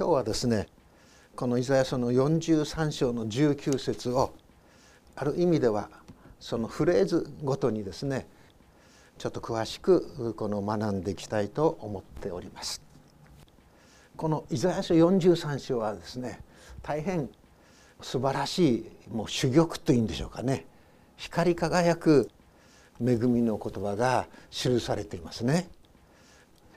今日はですねこのイザヤ書の43章の19節をある意味ではそのフレーズごとにですねちょっと詳しくこの学んでいきたいと思っております。このイザヤ書43章はですね大変素晴らしいもう珠玉というんでしょうかね光り輝く恵みの言葉が記されていますね。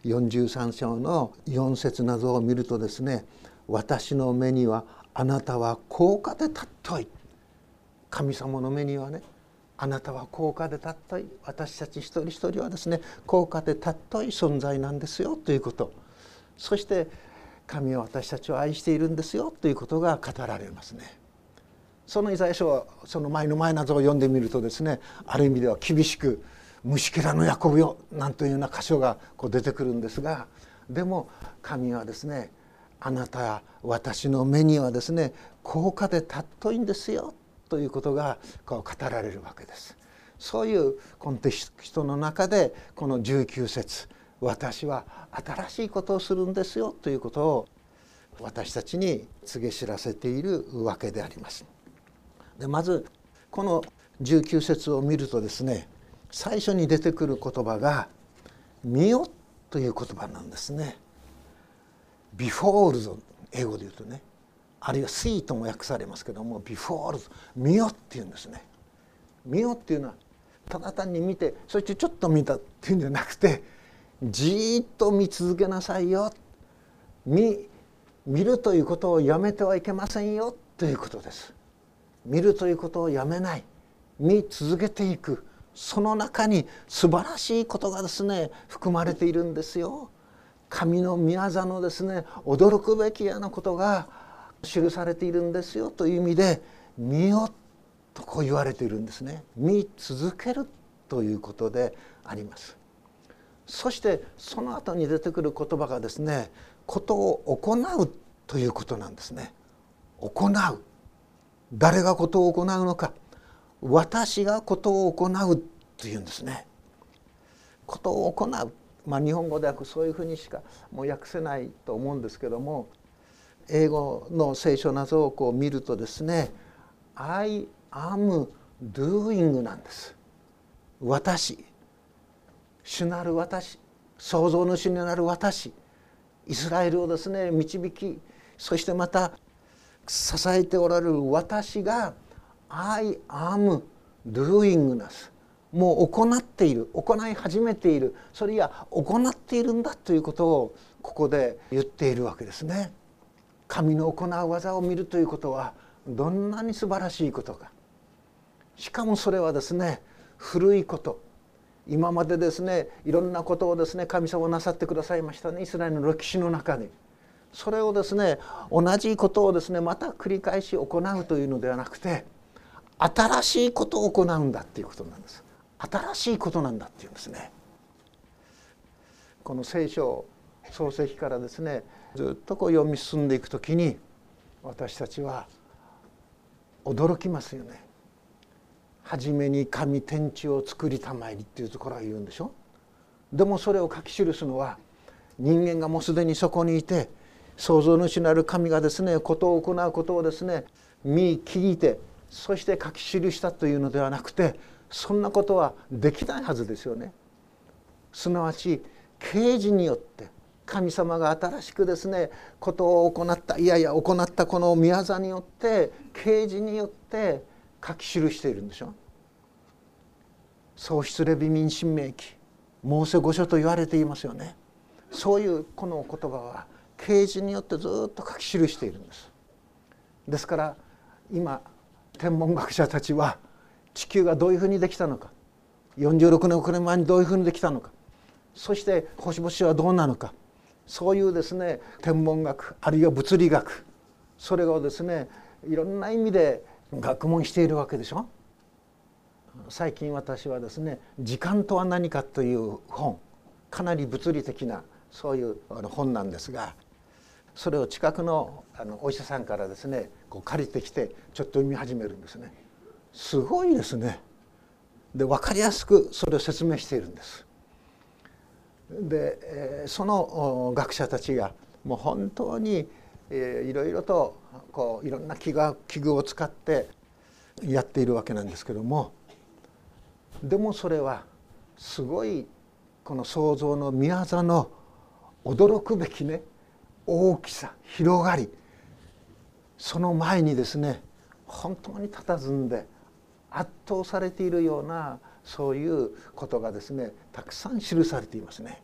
43章の4節などを見るとですね「私の目にはあなたは高価で尊い」神様の目にはねあなたは高価で尊い。私たち一人一人はですね高価で尊い存在なんですよということ。そして神は私たちを愛しているんですよ。ということが語られますね。そのイザヤ書はその前の前などを読んでみるとですねある意味では厳しく「虫けらのヤコブよ」なんというような箇所がこう出てくるんですがでも神はですねあなた私の目にはですね高価で尊いんですよということがこう語られるわけです。そういうコンテキストの中でこの19節私は新しいことをするんですよということを私たちに告げ知らせているわけであります。でまずこの19節を見るとですね最初に出てくる言葉が「見よ」という言葉なんですね。ビフォールズ英語で言うとねあるいは「see」とも訳されますけども「 Behold 」「見よ」っていうんですね。見よっていうのはただ単に見てそしてちょっと見たっていうんじゃなくてじっと見続けなさいよ見見るということをやめてはいけませんよということです。見るということをやめない見続けていくその中に素晴らしいことがですね含まれているんですよ。神の宮座のですね驚くべきようなことが記されているんですよという意味で「見よ」とこう言われているんですね。見続けるということであります。そしてその後に出てくる言葉がですねことを行うということなんですね。行う誰がことを行うのか私がことを行うというんですね。ことを行う。まあ日本語ではそういうふうにしかもう訳せないと思うんですけども英語の聖書などをこう見るとですね「I am doing」なんです。私。主なる私。創造主になる私。イスラエルをですね導きそしてまた支えておられる私が「I am doing なす」もう行っている行い始めている。それや行っているんだということをここで言っているわけですね。神の行う技を見るということはどんなに素晴らしいことか。しかもそれはですね古いこと。今までですねいろんなことをですね神様なさってくださいましたね。イスラエルの歴史の中に。それをですね同じことをですねまた繰り返し行うというのではなくて新しいことを行うんだっていうことなんです。新しいことなんだっていうんですね。この聖書創世記からですねずっとこう読み進んでいくときに私たちは驚きますよね。初めに神天地を作りたまえりっていうところは言うんでしょ。でもそれを書き記すのは人間がもうすでにそこにいて創造主なる神がですねことを行うことをですね見聞いてそして書き記したというのではなくてそんなことはできないはずですよね。すなわち啓示によって神様が新しくですねことを行ったいやいや行ったこの宮座によって啓示によって書き記しているんでしょ。創出レビ民神明記モーセ御書と言われていますよね。そういうこの言葉は啓示によってずっと書き記しているんですですから今天文学者たちは地球がどういうふうにできたのか。46年億年前にどういうふうにできたのか。そして星々はどうなのか。そういうですね天文学あるいは物理学。それをですねいろんな意味で学問しているわけでしょ。最近私はですね「時間とは何か」という本。かなり物理的なそういう本なんですがそれを近くのあのお医者さんからですねこう借りてきてちょっと読み始めるんですね。すごいですね。で分かりやすくそれを説明しているんです。でその学者たちがもう本当に、いろいろとこういろんな器具を使ってやっているわけなんですけどもでもそれはすごいこの創造の御業の驚くべきね大きさ広がりその前にですね本当に佇んで圧倒されているようなそういうことがですねたくさん記されていますね。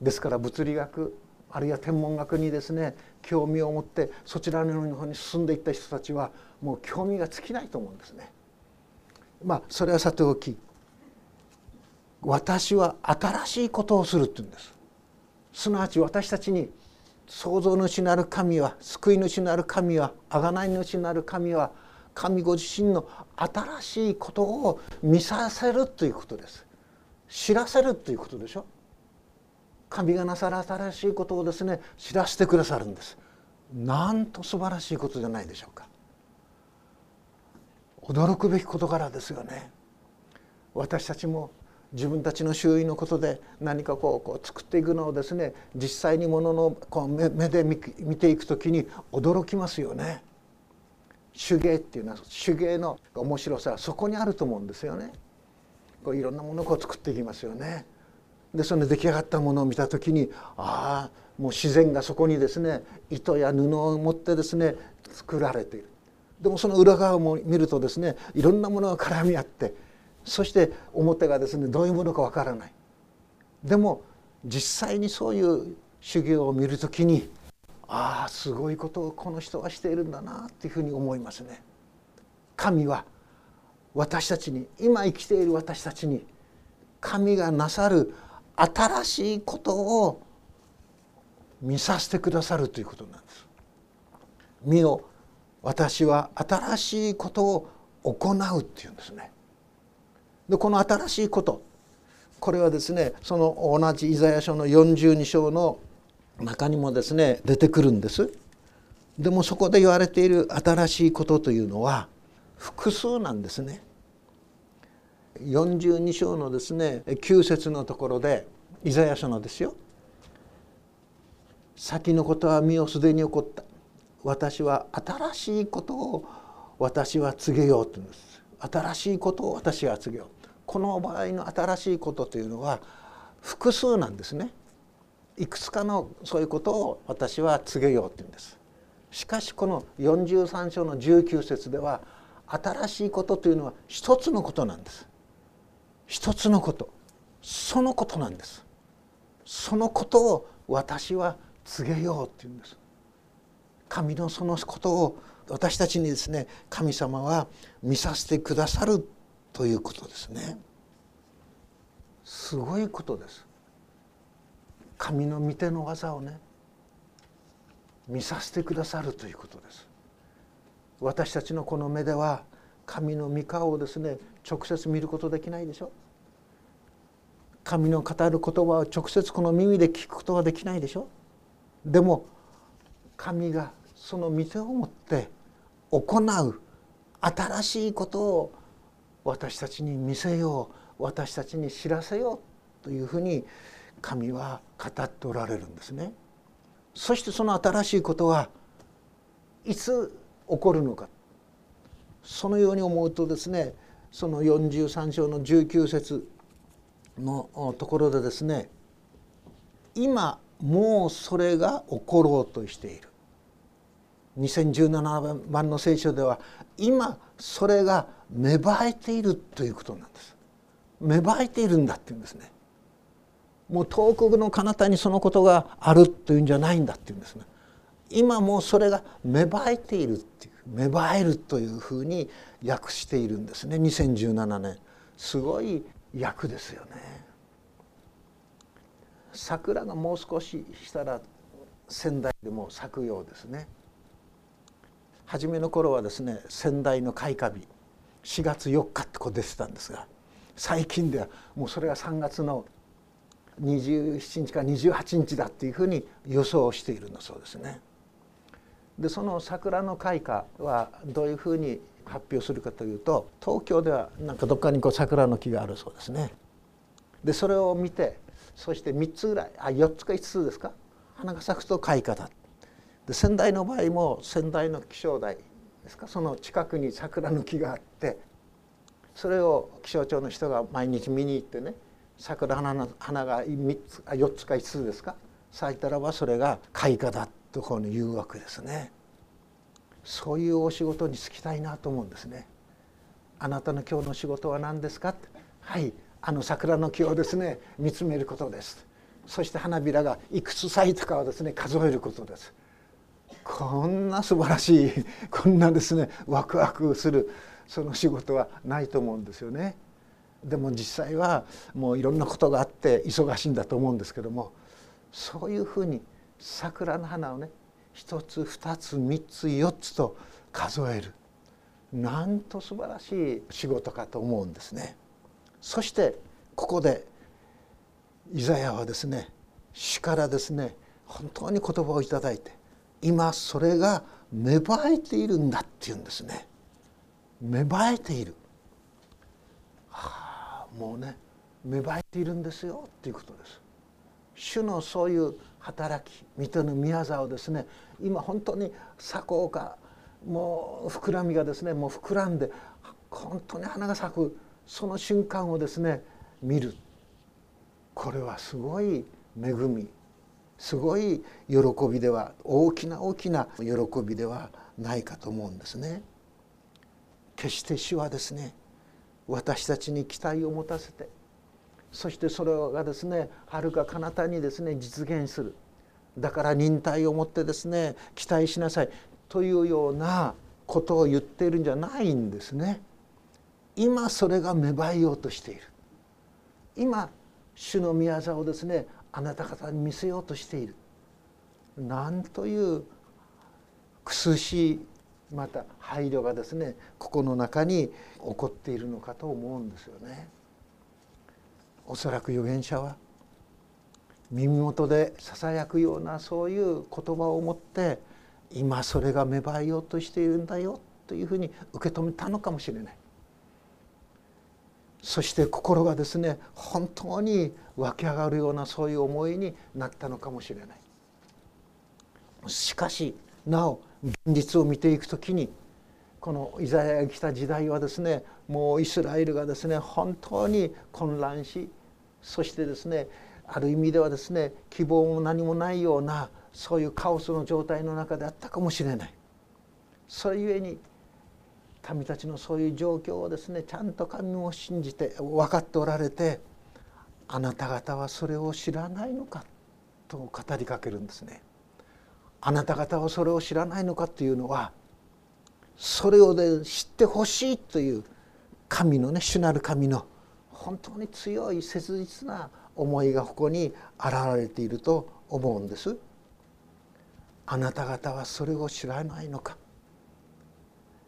ですから物理学あるいは天文学にですね興味を持ってそちらの方に進んでいった人たちはもう興味が尽きないと思うんですね。まあそれはさておき私は新しいことをするって言うんです。すなわち私たちに創造主なる神は救い主なる神は贖い主なる神は神ご自身の新しいことを見させるということです。知らせるということでしょ。神がなさる新しいことをですね知らせてくださるんです。なんと素晴らしいことじゃないでしょうか。驚くべき事柄ですよね。私たちも自分たちの周囲のことで何かこうこう作っていくのをですね実際にもののこう目目で見ていく時に驚きますよね。手芸っていうのは手芸の面白さはそこにあると思うんですよね。こういろんなものを作っていきますよね。でその出来上がったものを見た時にああもう自然がそこにですね糸や布を持ってですね作られている。でもその裏側も見るとですねいろんなものが絡み合ってそして表がですねどういうものかわからないでも実際にそういう修行を見るときにああすごいことをこの人はしているんだなっていうふうに思いますね。神は私たちに今生きている私たちに神がなさる新しいことを見させてくださるということなんです。見よ私は新しいことを行うっていうんですね。でこの新しいことこれはですねその同じイザヤ書の42章の中にもですね出てくるんです。でもそこで言われている新しいことというのは複数なんですね。42章のですね9節のところでイザヤ書のですよ「先のことは身をすでに起こった。私は新しいことを私は告げよう」と言うんです。新しいことを私は告げよう。この場合の新しいことというのは複数なんですね。いくつかのそういうことを私は告げようって言うんです。しかしこの43章の19節では新しいことというのは一つのことなんです。一つのこと。そのことなんです。そのことを私は告げようって言うんです。神のそのことを私たちにですね神様は見させてくださるということですね。すごいことです。神の御手の技をね見させてくださるということです。私たちのこの目では神の御顔をですね直接見ることできないでしょ。神の語る言葉を直接この耳で聞くことはできないでしょ。でも神がその御手を持って行う新しいことを私たちに見せよう私たちに知らせようというふうに神は語っておられるんですね。そしてその新しいことはいつ起こるのか。そのように思うとですねその43章の19節のところでですね今もうそれが起ころうとしている。2017番の聖書では今それが芽生えているということなんです。芽生えているんだっていうんですね。もう遠くの彼方にそのことがあるというんじゃないんだっていうんですね。今もうそれが芽生えているっていう芽生えるというふうに訳しているんですね。2017年。すごい訳ですよね。桜がもう少ししたら仙台でも咲くようですね。初めの頃はですね仙台の開花日。4月4日ってこう出てたんですが最近ではもうそれが3月の27日か28日だっていうふうに予想しているんだそうですね。でその桜の開花はどういうふうに発表するかというと東京ではなんかどっかにこう桜の木があるそうですね。でそれを見てそして3つぐらいあ4つか5つですか？花が咲くと開花だで仙台の場合も仙台の気象台ですか？その近くに桜の木があってそれを気象庁の人が毎日見に行ってね桜の花が3つ4つか5つですか？咲いたらばそれが開花だとこう言うわけですね。そういうお仕事に就きたいなと思うんですね。あなたの今日の仕事は何ですか？はいあの桜の木をですね見つめることですそして花びらがいくつ咲いたかをですね数えることですこんな素晴らしいこんなですねワクワクするその仕事はないと思うんですよね。でも実際はもういろんなことがあって忙しいんだと思うんですけどもそういうふうに桜の花をね一つ二つ三つ四つと数える。なんと素晴らしい仕事かと思うんですね。そしてここでイザヤはですね主からですね本当に言葉をいただいて今それが芽生えているんだっていうんですね。芽生えている、もうね芽生えているんですよっていうことです主のそういう働き水戸の宮沢をですね今本当に咲こうかもう膨らみがですねもう膨らんで本当に花が咲くその瞬間をですね見るこれはすごい恵みすごい喜びでは大きな大きな喜びではないかと思うんですね。決して主はですね私たちに期待を持たせてそしてそれがですねはるか彼方にですね実現する。だから忍耐を持ってですね期待しなさい。というようなことを言っているんじゃないんですね。今それが芽生えようとしている。今主の宮沢をですねあなた方に見せようとしている。なんという苦しいまた配慮がですねここの中に起こっているのかと思うんですよね。おそらく預言者は耳元でささやくようなそういう言葉を持って今それが芽生えようとしているんだよというふうに受け止めたのかもしれない。そして心がですね本当に湧き上がるようなそういう思いになったのかもしれないしかしなお現実を見ていく時にこのイザヤが来た時代はですねもうイスラエルがですね本当に混乱しそしてですねある意味ではですね希望も何もないようなそういうカオスの状態の中であったかもしれない。それゆえに民たちのそういう状況をですねちゃんと神を信じて分かっておられてあなた方はそれを知らないのかと語りかけるんですね。あなた方はそれを知らないのかというのはそれを、ね、知ってほしいという神のね主なる神の本当に強い切実な思いがここに現れていると思うんです。あなた方はそれを知らないのか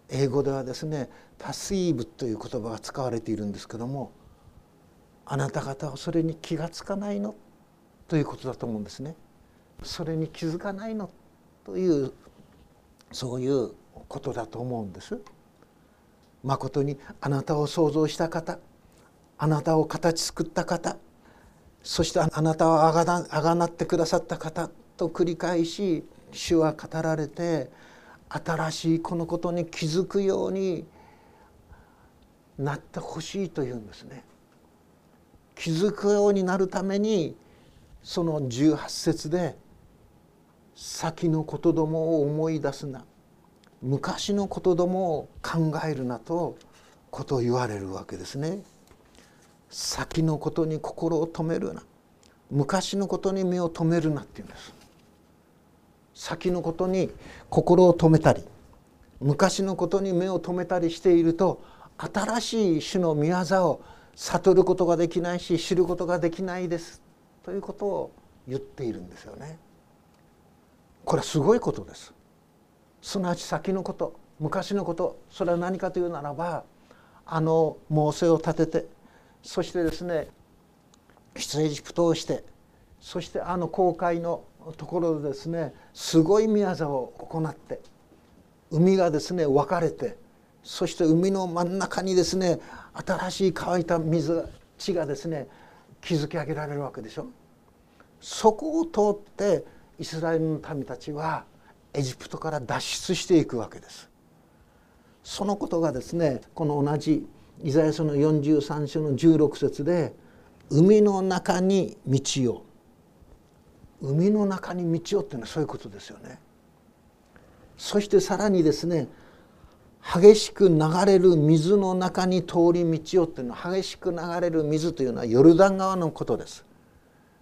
英語ではですね「パシーブ」という言葉が使われているんですけどもあなた方はそれに気が付かないのということだと思うんですね。それに気づかないのというそういうことだと思うんです。まことにあなたを創造した方あなたを形作った方そしてあなたをあがなあがなってくださった方と繰り返し主は語られて新しいこのことに気づくようになってほしいというんですね。気づくようになるためにその18節で「先のことどもを思い出すな」「昔のことどもを考えるな」とことを言われるわけですね。先のことに心を止めるな昔のことに目を留めるなっていうんです。先のことに心を止めたり昔のことに目を留めたりしていると新しい種の御業を悟ることができないし知ることができないですということを言っているんですよね。これすごいことです。すなわち先のこと昔のことそれは何かというならばあの猛省を立ててそしてですね出エジプトをしてそしてあの航海のところでですねすごい宮沢を行って海がですね分かれてそして海の真ん中にですね新しい乾いた水地がですね築き上げられるわけでしょ。そこを通ってイスラエルの民たちはエジプトから脱出していくわけですそのことがですねこの同じイザヤ書の43章の16節で「海の中に道を」海の中に道をっていうのはそういうことですよね。そしてさらにですね激しく流れる水の中に通り道をっていうのは激しく流れる水というのはヨルダン川のことです。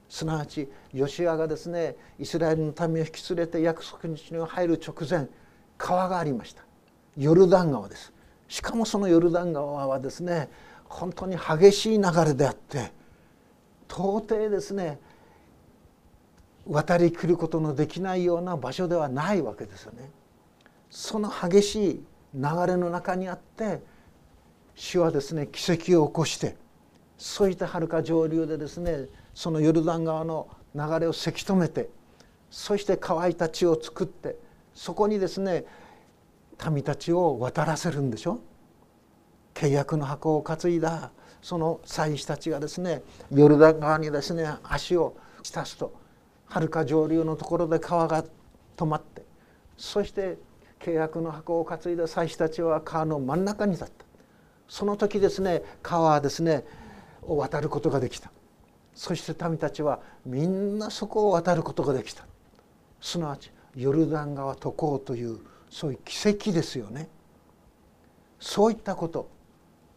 すなわちヨシアがですねイスラエルの民を引き連れて約束の地に入る直前川がありましたヨルダン川ですしかもそのヨルダン川はですね本当に激しい流れであって到底ですね渡りきることのできないような場所ではないわけですよね。その激しい流れの中にあって主はですね奇跡を起こしてそういったはるか上流でですねそのヨルダン川の流れをせき止めてそして乾いた地を作ってそこにですね民たちを渡らせるんでしょ？契約の箱を担いだその祭司たちがですねヨルダン川にですね足を浸すとはるか上流のところで川が止まってそして契約の箱を担いだ祭司たちは川の真ん中に立った。その時ですね川はですねを渡ることができた。そして民たちはみんなそこを渡ることができた。すなわちヨルダン川渡航というそういう奇跡ですよね。そういったこと。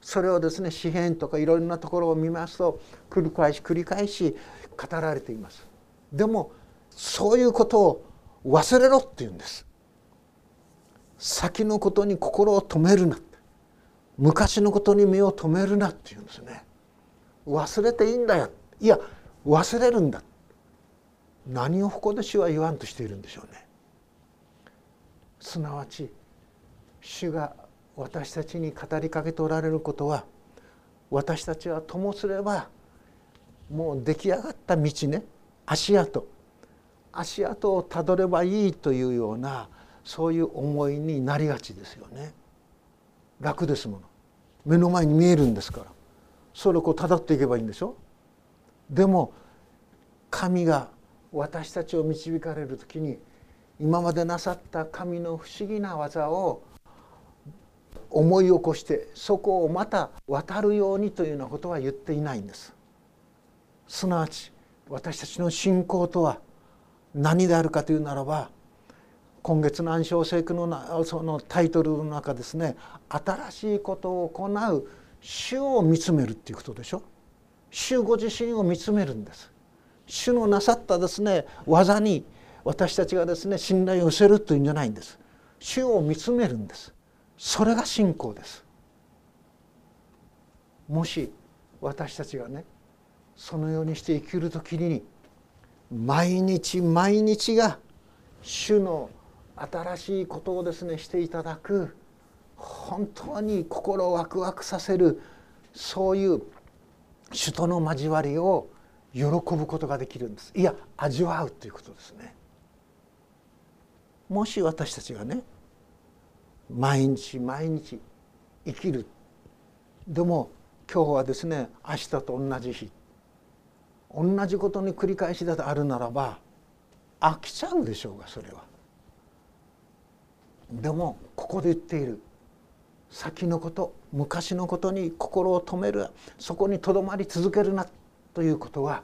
それをですね詩篇とかいろんなところを見ますと繰り返し繰り返し語られています。でもそういうことを忘れろって言うんです。先のことに心を止めるな昔のことに目を留めるなって言うんですね。忘れていいんだよ。いや忘れるんだ。何をここで主は言わんとしているんでしょうね。すなわち主が私たちに語りかけておられることは私たちはともすればもう出来上がった道ね。足跡。足跡をたどればいいというようなそういう思いになりがちですよね。楽ですもの。目の前に見えるんですから。それをこうたどっていけばいいんでしょ。でも神が私たちを導かれる時に今までなさった神の不思議な技を思い起こしてそこをまた渡るようにというようなことは言っていないんです。すなわち私たちの信仰とは何であるかというならば今月の暗唱聖句のそのタイトルの中ですね新しいことを行う主を見つめるっていうことでしょ。主ご自身を見つめるんです。主のなさったですね技に私たちがですね信頼を寄せるというんじゃないんです。主を見つめるんです。それが信仰です。もし私たちがねそのようにして生きる時に毎日毎日が主の新しいことをですねしていただく本当に心をワクワクさせるそういう主との交わりを喜ぶことができるんです。いや味わうということですね。もし私たちがね毎日毎日生きる。でも今日はですね明日と同じ日。同じことに繰り返しだとあるならば飽きちゃうでしょうがそれは。でもここで言っている先のこと昔のことに心を止めるそこにとどまり続けるなということは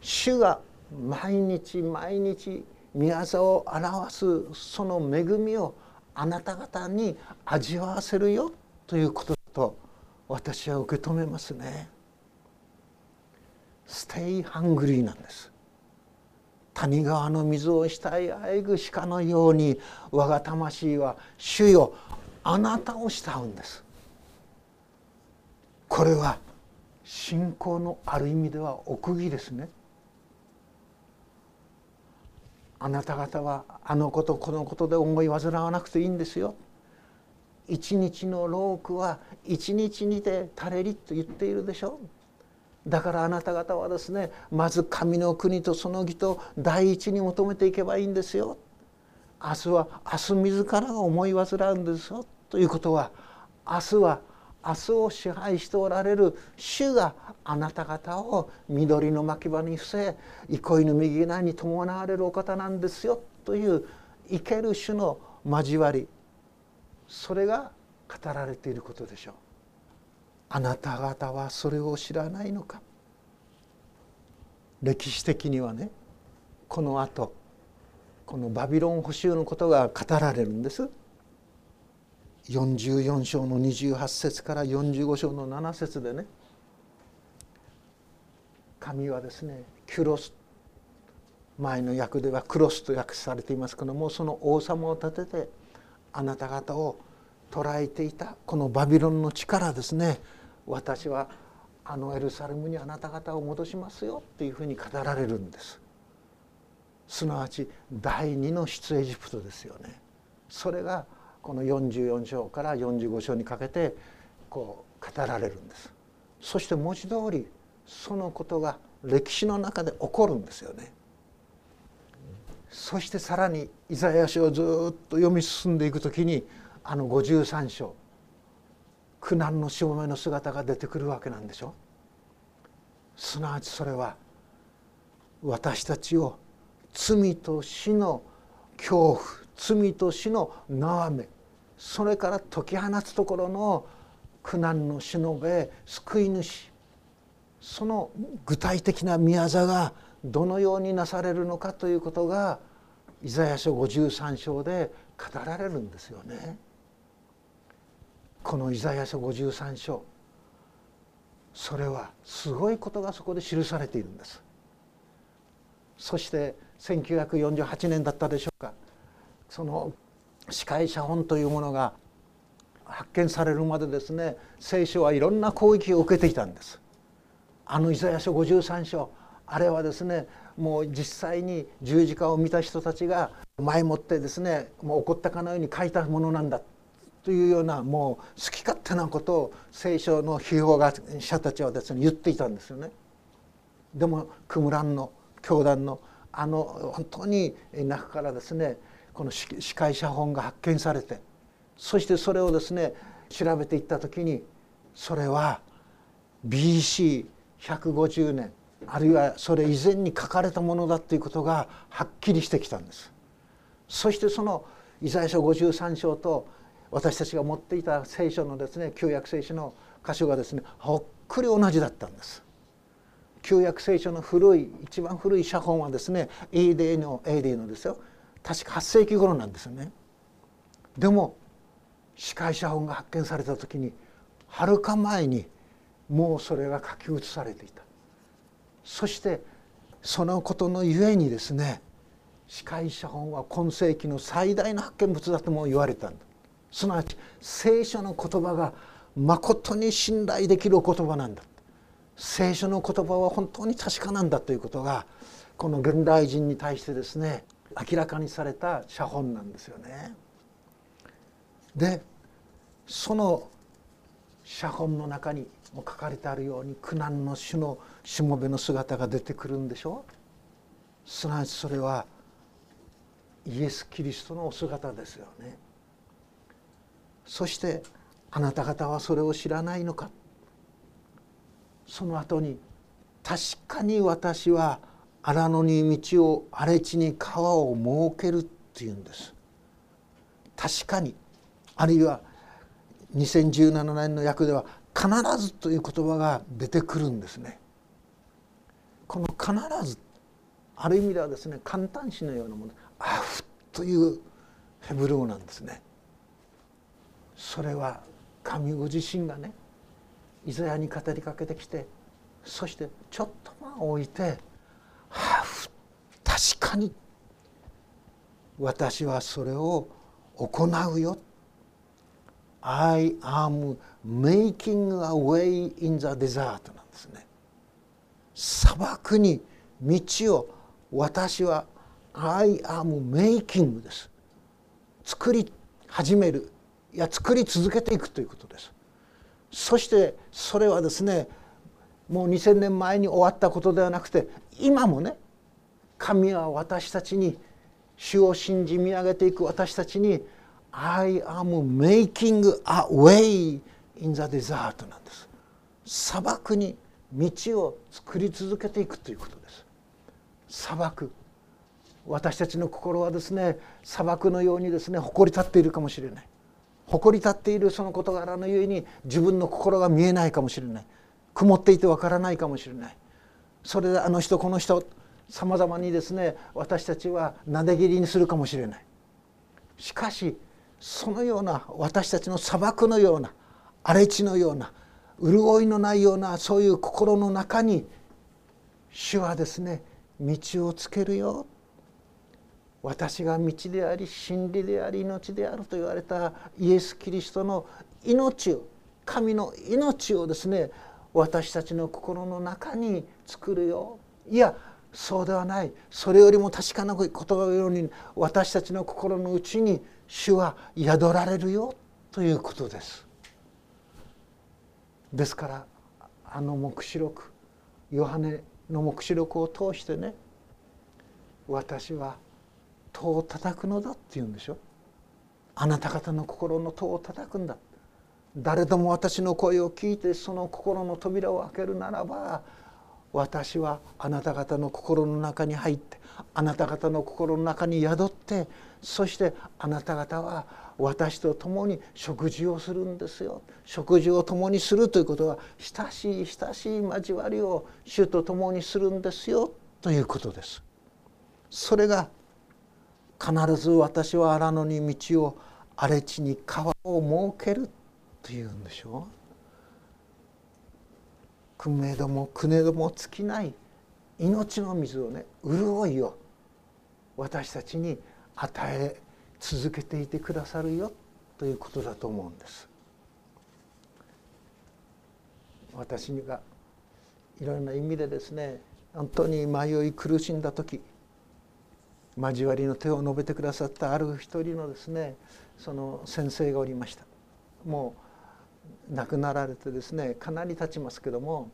主が毎日毎日御業を表すその恵みをあなた方に味わわせるよということと私は受け止めますね。 Stay hungry なんです谷川の水を慕いあえぐ鹿のように我が魂は主よあなたを慕うんですこれは信仰のある意味では奥義ですね。あなた方はあのことこのことで思い煩わなくていいんですよ。一日の労苦は一日にて足れりと言っているでしょう。だからあなた方はですねまず神の国とその義と第一に求めていけばいいんですよ。明日は明日自らが思い煩うんですよ。ということは明日は明日を支配しておられる主があなた方を緑の牧場に伏せ憩いの右側に伴われるお方なんですよという生ける種の交わり。それが語られていることでしょう。あなた方はそれを知らないのか。歴史的にはねこのあとこのバビロン捕囚のことが語られるんです。44章の28節から45章の7節でね神はですねキュロス前の訳ではクロスと訳されていますけどもその王様を立ててあなた方を捕らえていたこのバビロンの力ですね私はあのエルサレムにあなた方を戻しますよっていうふうに語られるんです。すなわち第二の出エジプトですよね。それがこの44章から45章にかけてこう語られるんです。そして文字通りそのことが歴史の中で起こるんですよね。そしてさらにイザヤ書をずっと読み進んでいく時にあの53章苦難のしもべの姿が出てくるわけなんでしょ。すなわちそれは私たちを罪と死の恐怖罪と死の縄目それから解き放つところの苦難のしのべ救い主その具体的な宮座がどのようになされるのかということがイザヤ書53章で語られるんですよね。このイザヤ書53章それはすごいことがそこで記されているんです。そして1948年だったでしょうかその司会写本というものが発見されるまでですね聖書はいろんな攻撃を受けていたんです。あのイザヤ書53章あれはですねもう実際に十字架を見た人たちが前もってですねもう怒ったかのように書いたものなんだというようなもう好き勝手なことを聖書の批評者たちはですね言っていたんですよね。でもクムランの教団のあの本当に中からですねこの司会写本が発見されてそしてそれをですね調べていった時にそれは BC150 年あるいはそれ以前に書かれたものだということがはっきりしてきたんです。そしてそのイザヤ書53章と私たちが持っていた聖書のですね旧約聖書の箇所がですねほっくり同じだったんです。旧約聖書の古い一番古い写本はですね AD の AD のですよ。確か8世紀頃なんですよね。でも司会写本が発見された時にはるか前にもうそれが書き写されていた。そしてそのことのゆえにですね司会写本は今世紀の最大の発見物だとも言われたんだ。すなわち聖書の言葉がまことに信頼できる言葉なんだ。聖書の言葉は本当に確かなんだということがこの現代人に対してですね明らかにされた写本なんですよね。でその写本の中にも書かれてあるように苦難の種のしもべの姿が出てくるんでしょ？うすなわちそれはイエス・キリストのお姿ですよね。そしてあなた方はそれを知らないのか？その後に確かに私は荒野に道を荒れ地に川を設けるっていうんです。確かに。あるいは2017年の訳では必ずという言葉が出てくるんですね。この必ずある意味ではですね簡単詞のようなものアフというヘブル語なんですね。それは神ご自身がねイザヤに語りかけてきてそしてちょっと間を置いて「確かに。私はそれを行うよ」「I am making a way in the desert」なんですね。砂漠に道を。私は「I am making」です。作り始める。いや作り続けていくということです。そしてそれはですねもう2,000年前に終わったことではなくて今もね神は私たちに主を信じ見上げていく私たちに「I am making a way in the desert」なんです。砂漠に道を作り続けていくということです。砂漠。私たちの心はですね砂漠のようにですね誇り立っているかもしれない。誇り立っているその事柄のゆえに自分の心が見えないかもしれない。曇っていてわからないかもしれない。それであの人この人さまざまにですね私たちはなで切りにするかもしれない。しかしそのような私たちの砂漠のような荒れ地のような潤いのないようなそういう心の中に主はですね道をつけるよ。私が道であり真理であり命であると言われたイエス・キリストの命を神の命をですね私たちの心の中に作るよ。いやそうではない。それよりも確かなことのように私たちの心の内に主は宿られるよということです。ですからあの黙示録ヨハネの黙示録を通してね私は戸を叩くのだって言うんでしょ。あなた方の心の戸を叩くんだ。誰とも私の声を聞いてその心の扉を開けるならば私はあなた方の心の中に入ってあなた方の心の中に宿ってそしてあなた方は私と共に食事をするんですよ食事を共にするということは親しい親しい交わりを主と共にするんですよということです。それが必ず私は荒野に道を荒れ地に川を設けるというんでしょう。くめどもくねども尽きない命の水をね潤いを私たちに与え続けていてくださるよということだと思うんです。私がいろんな意味でですね本当に迷い苦しんだ時交わりの手を述べてくださったある一人のですねその先生がおりましたもう亡くなられてですねかなり経ちますけども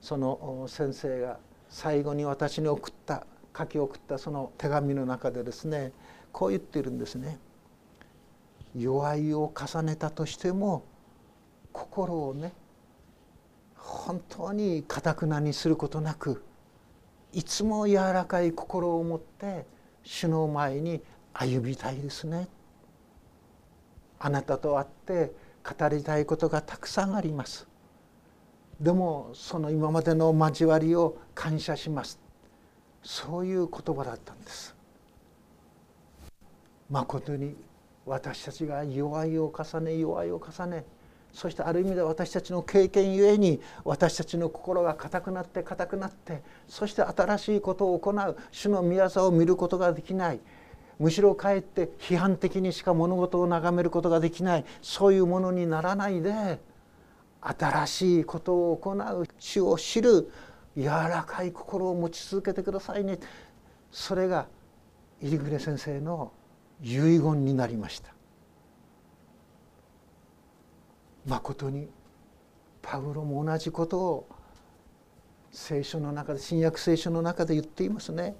その先生が最後に私に送った書き送ったその手紙の中でですねこう言ってるんですね。弱いを重ねたとしても心をね本当にかたくなにすることなくいつも柔らかい心を持って主の前に歩みたいですね。あなたと会って語りたいことがたくさんあります。でもその今までの交わりを感謝します。そういう言葉だったんです。まことに私たちが弱いを重ね弱いを重ねそしてある意味で私たちの経験ゆえに私たちの心が硬くなって硬くなってそして新しいことを行う。主の御業を見ることができない。むしろかえって批判的にしか物事を眺めることができないそういうものにならないで新しいことを行う主を知る柔らかい心を持ち続けてくださいね。それが入暮先生の遺言になりました。まことにパウロも同じことを聖書の中で新約聖書の中で言っていますね。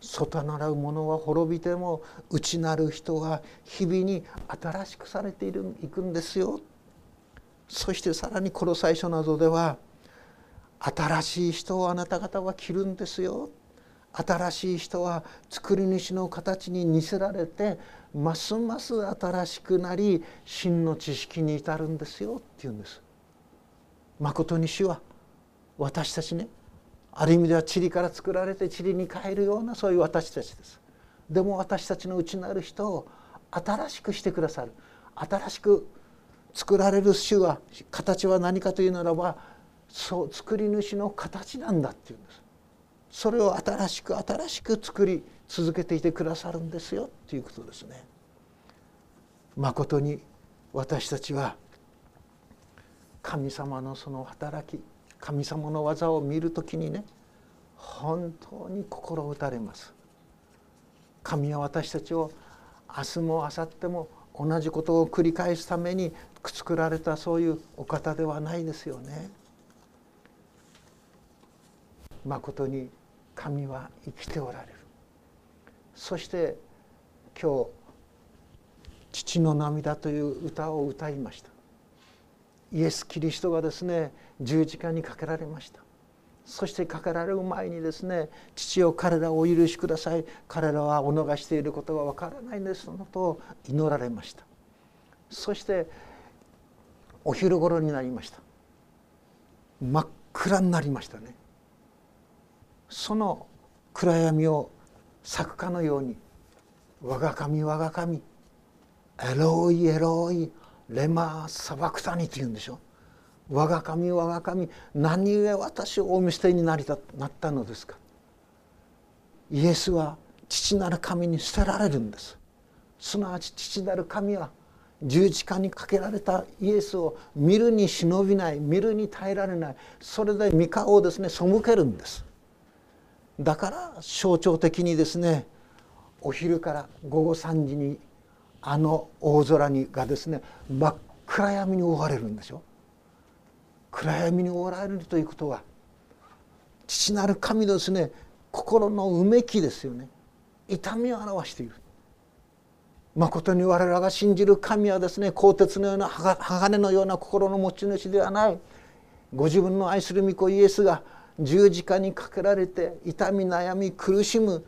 外ならう者は滅びても内なる人は日々に新しくされているいくんですよそしてさらにこの最初などでは新しい人をあなた方は着るんですよ新しい人は作り主の形に似せられてますます新しくなり真の知識に至るんですよっていうんです。まことに主は私たちねある意味では塵から作られて塵に変えるようなそういう私たちです。でも私たちの内なる人を新しくしてくださる新しく作られる種は形は何かというならばそう作り主の形なんだっていうんですそれを新しく新しく作り続けていてくださるんですよっていうことですね。まことに私たちは神様のその働き神様の技を見る時にね本当に心打たれます。神は私たちを明日も明後日も同じことを繰り返すために作られたそういうお方ではないですよね。まことに神は生きておられるそして今日「父の涙」という歌を歌いましたイエス・キリストがですね十字架にかけられました。そしてかけられる前にですね父を彼らをお許しください。彼らはお逃していることがわからないんですのと祈られました。そしてお昼頃になりました。真っ暗になりましたね。その暗闇を咲くかのように「我が神我が神エロイエロイレマーサバクタニ」と言うんでしょ。我が神我が神何故私をお見捨てになりたなったのですか？イエスは父なる神に捨てられるんです。すなわち父なる神は十字架にかけられたイエスを見るに忍びない見るに耐えられないそれで御顔をですね背けるんです。だから象徴的にですねお昼から午後3時にあの大空にがですね真っ暗闇に覆われるんでしょ暗闇に覆われるということは父なる神のですね心のうめきですよね。痛みを表している。誠に我らが信じる神はですね鋼鉄のような鋼のような心の持ち主ではない。ご自分の愛する御子イエスが十字架にかけられて痛み悩み苦しむ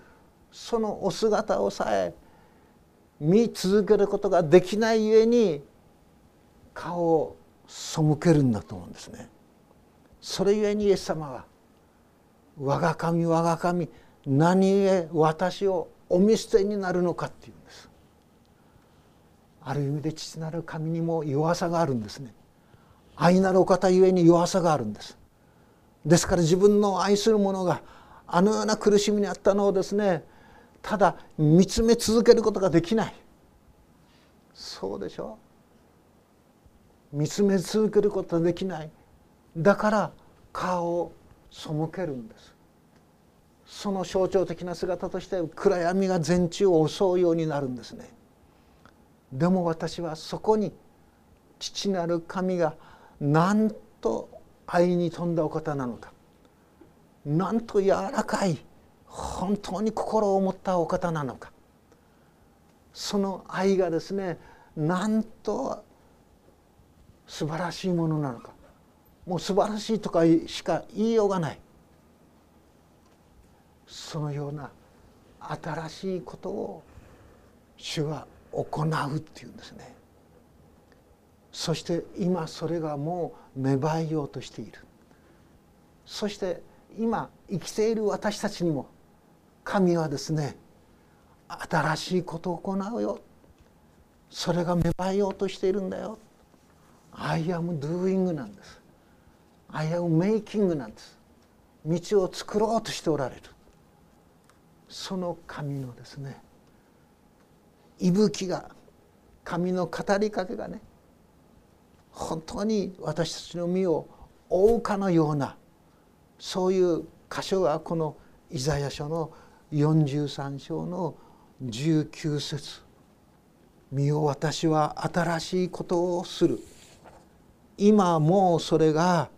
そのお姿をさえ見続けることができないゆえに顔を背けるんだと思うんですね。それゆえにイエス様は「我が神我が神何故私をお見捨てになるのか」っていうんです。ある意味で父なる神にも弱さがあるんですね。愛なるお方ゆえに弱さがあるんです。ですから自分の愛する者があのような苦しみにあったのをですねただ見つめ続けることができないそうでしょ見つめ続けることができない。だから顔を背けるんです。その象徴的な姿として暗闇が全地を襲うようになるんですね。でも私はそこに父なる神がなんと愛に富んだお方なのか。なんと柔らかい本当に心を持ったお方なのか。その愛がですねなんと素晴らしいものなのか。もう素晴らしいとかしか言いようがない。そのような新しいことを主は行うっていうんですね。そして今それがもう芽生えようとしている。そして今生きている私たちにも神はですね新しいことを行うよ。それが芽生えようとしているんだよ。I am doing なんです。I am making なんです。道を作ろうとしておられる。その神のですね。息吹が神の語りかけがね本当に私たちの身を覆うかのようなそういう箇所がこのイザヤ書の43章の19節。身を私は新しいことをする」今もうそれが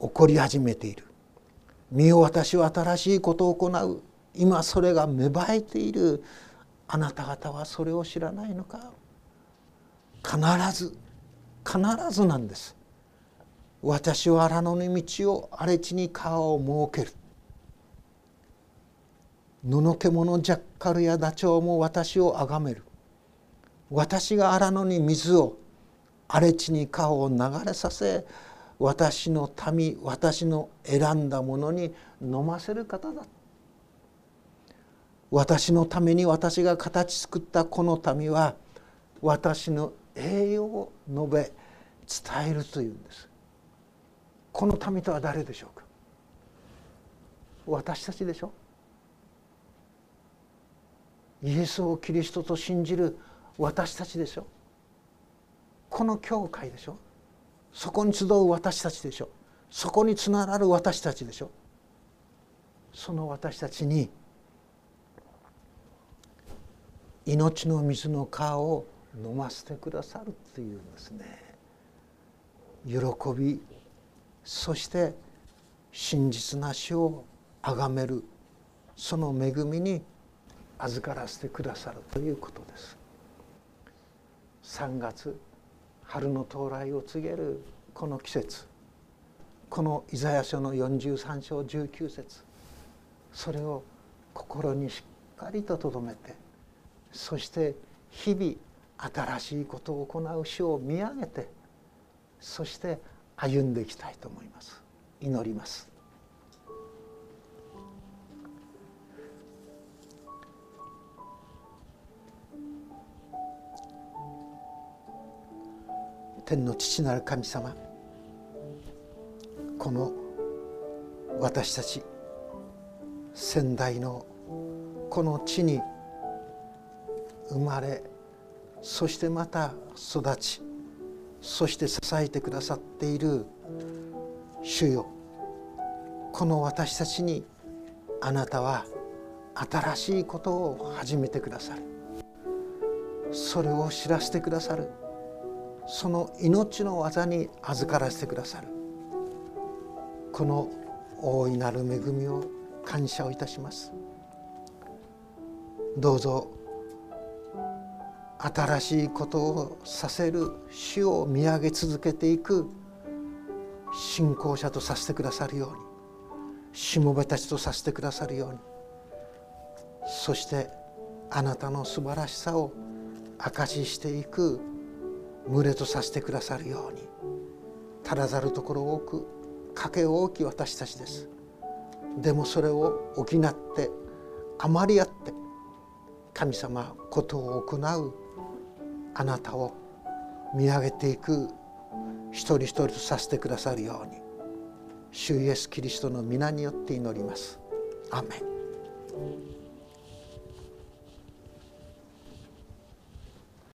起こり始めている。身を私は新しいことを行う。今それが芽生えている。あなた方はそれを知らないのか。必ず必ずなんです。私は荒野の道を荒れ地に川を設ける。野の獣ジャッカルやダチョウも私を崇める。私が荒野に水を荒れ地に川を流れさせ私の民私の選んだものに飲ませる方だ。私のために私が形作ったこの民は私の栄養を述べ伝えるというんです。この民とは誰でしょうか？私たちでしょイエスをキリストと信じる私たちでしょこの教会でしょ？そこに集う私たちでしょ？そこにつながる私たちでしょ？その私たちに命の水の川を飲ませてくださるっていうんですね。喜びそして真実な死を崇める。その恵みに預からせてくださるということです。3月春の到来を告げるこの季節。このイザヤ書の43章19節。それを心にしっかりと留めてそして日々新しいことを行う主を見上げてそして歩んでいきたいと思います。祈ります。天の父なる神様この私たち先代のこの地に生まれそしてまた育ちそして支えてくださっている主よ。この私たちにあなたは新しいことを始めてくださる。それを知らせてくださる。その命の技に預からせてくださる。この大いなる恵みを感謝をいたします。どうぞ新しいことをさせる主を見上げ続けていく信仰者とさせてくださるようにしもべたちとさせてくださるようにそしてあなたの素晴らしさを証ししていく群れとさせてくださるように足らざるところを多く賭け大き私たちですでもそれを補って余りあって神様ことを行うあなたを見上げていく一人一人とさせてくださるように主イエスキリストの皆によって祈ります。アメン